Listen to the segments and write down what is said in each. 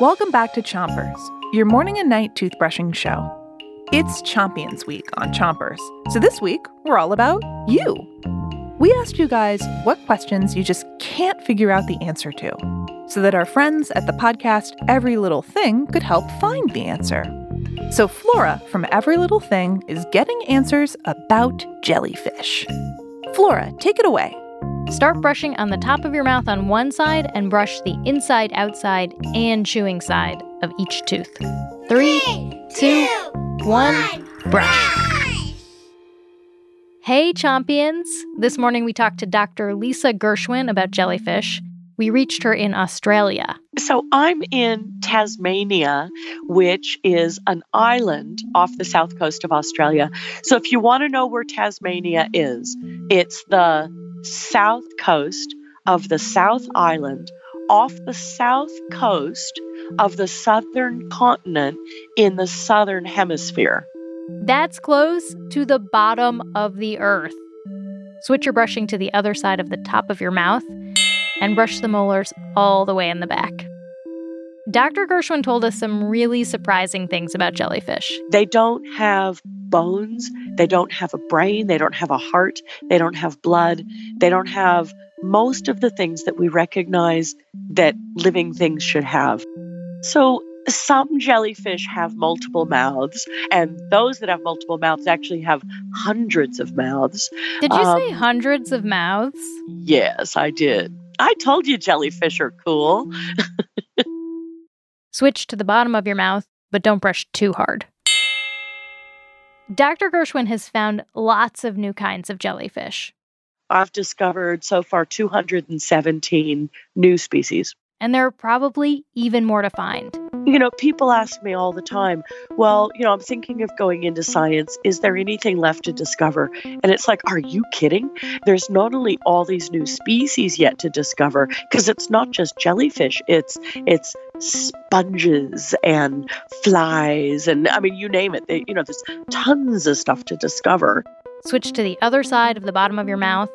Welcome back to Chompers, your morning and night toothbrushing show. It's Chompions Week on Chompers, so this week we're all about you. We asked you guys what questions you just can't figure out the answer to, so that our friends at the podcast Every Little Thing could help find the answer. So, Flora from Every Little Thing is getting answers about jellyfish. Flora, take it away. Start brushing on the top of your mouth on one side and brush the inside, outside, and chewing side of each tooth. Three, two, one, brush. Hey, champions! This morning we talked to Dr. Lisa Gershwin about jellyfish. We reached her in Australia. So I'm in Tasmania, which is an island off the south coast of Australia. So if you want to know where Tasmania is, it's the south coast of the South Island off the south coast of the southern continent in the southern hemisphere. That's close to the bottom of the earth. Switch your brushing to the other side of the top of your mouth and brush the molars all the way in the back. Dr. Gershwin told us some really surprising things about jellyfish. They don't have bones, they don't have a brain, they don't have a heart, they don't have blood, they don't have most of the things that we recognize that living things should have. So, some jellyfish have multiple mouths, and those that have multiple mouths actually have hundreds of mouths. Did you um, say hundreds of mouths? Yes, I did. I told you jellyfish are cool. Switch to the bottom of your mouth, but don't brush too hard. Dr. Gershwin has found lots of new kinds of jellyfish. I've discovered so far 217 new species. And there are probably even more to find. You know, people ask me all the time, well, you know, I'm thinking of going into science. Is there anything left to discover? And it's like, are you kidding? There's not only all these new species yet to discover, because it's not just jellyfish, it's it's sponges and flies and I mean you name it. They, you know, there's tons of stuff to discover. Switch to the other side of the bottom of your mouth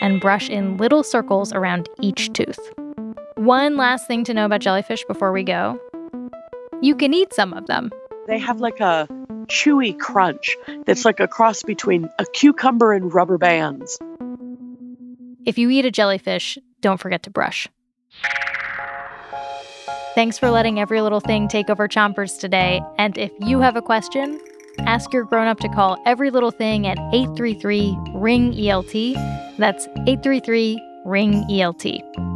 and brush in little circles around each tooth. One last thing to know about jellyfish before we go you can eat some of them. They have like a chewy crunch that's like a cross between a cucumber and rubber bands. If you eat a jellyfish, don't forget to brush. Thanks for letting every little thing take over Chompers today. And if you have a question, ask your grown up to call every little thing at 833 Ring ELT. That's 833 Ring ELT.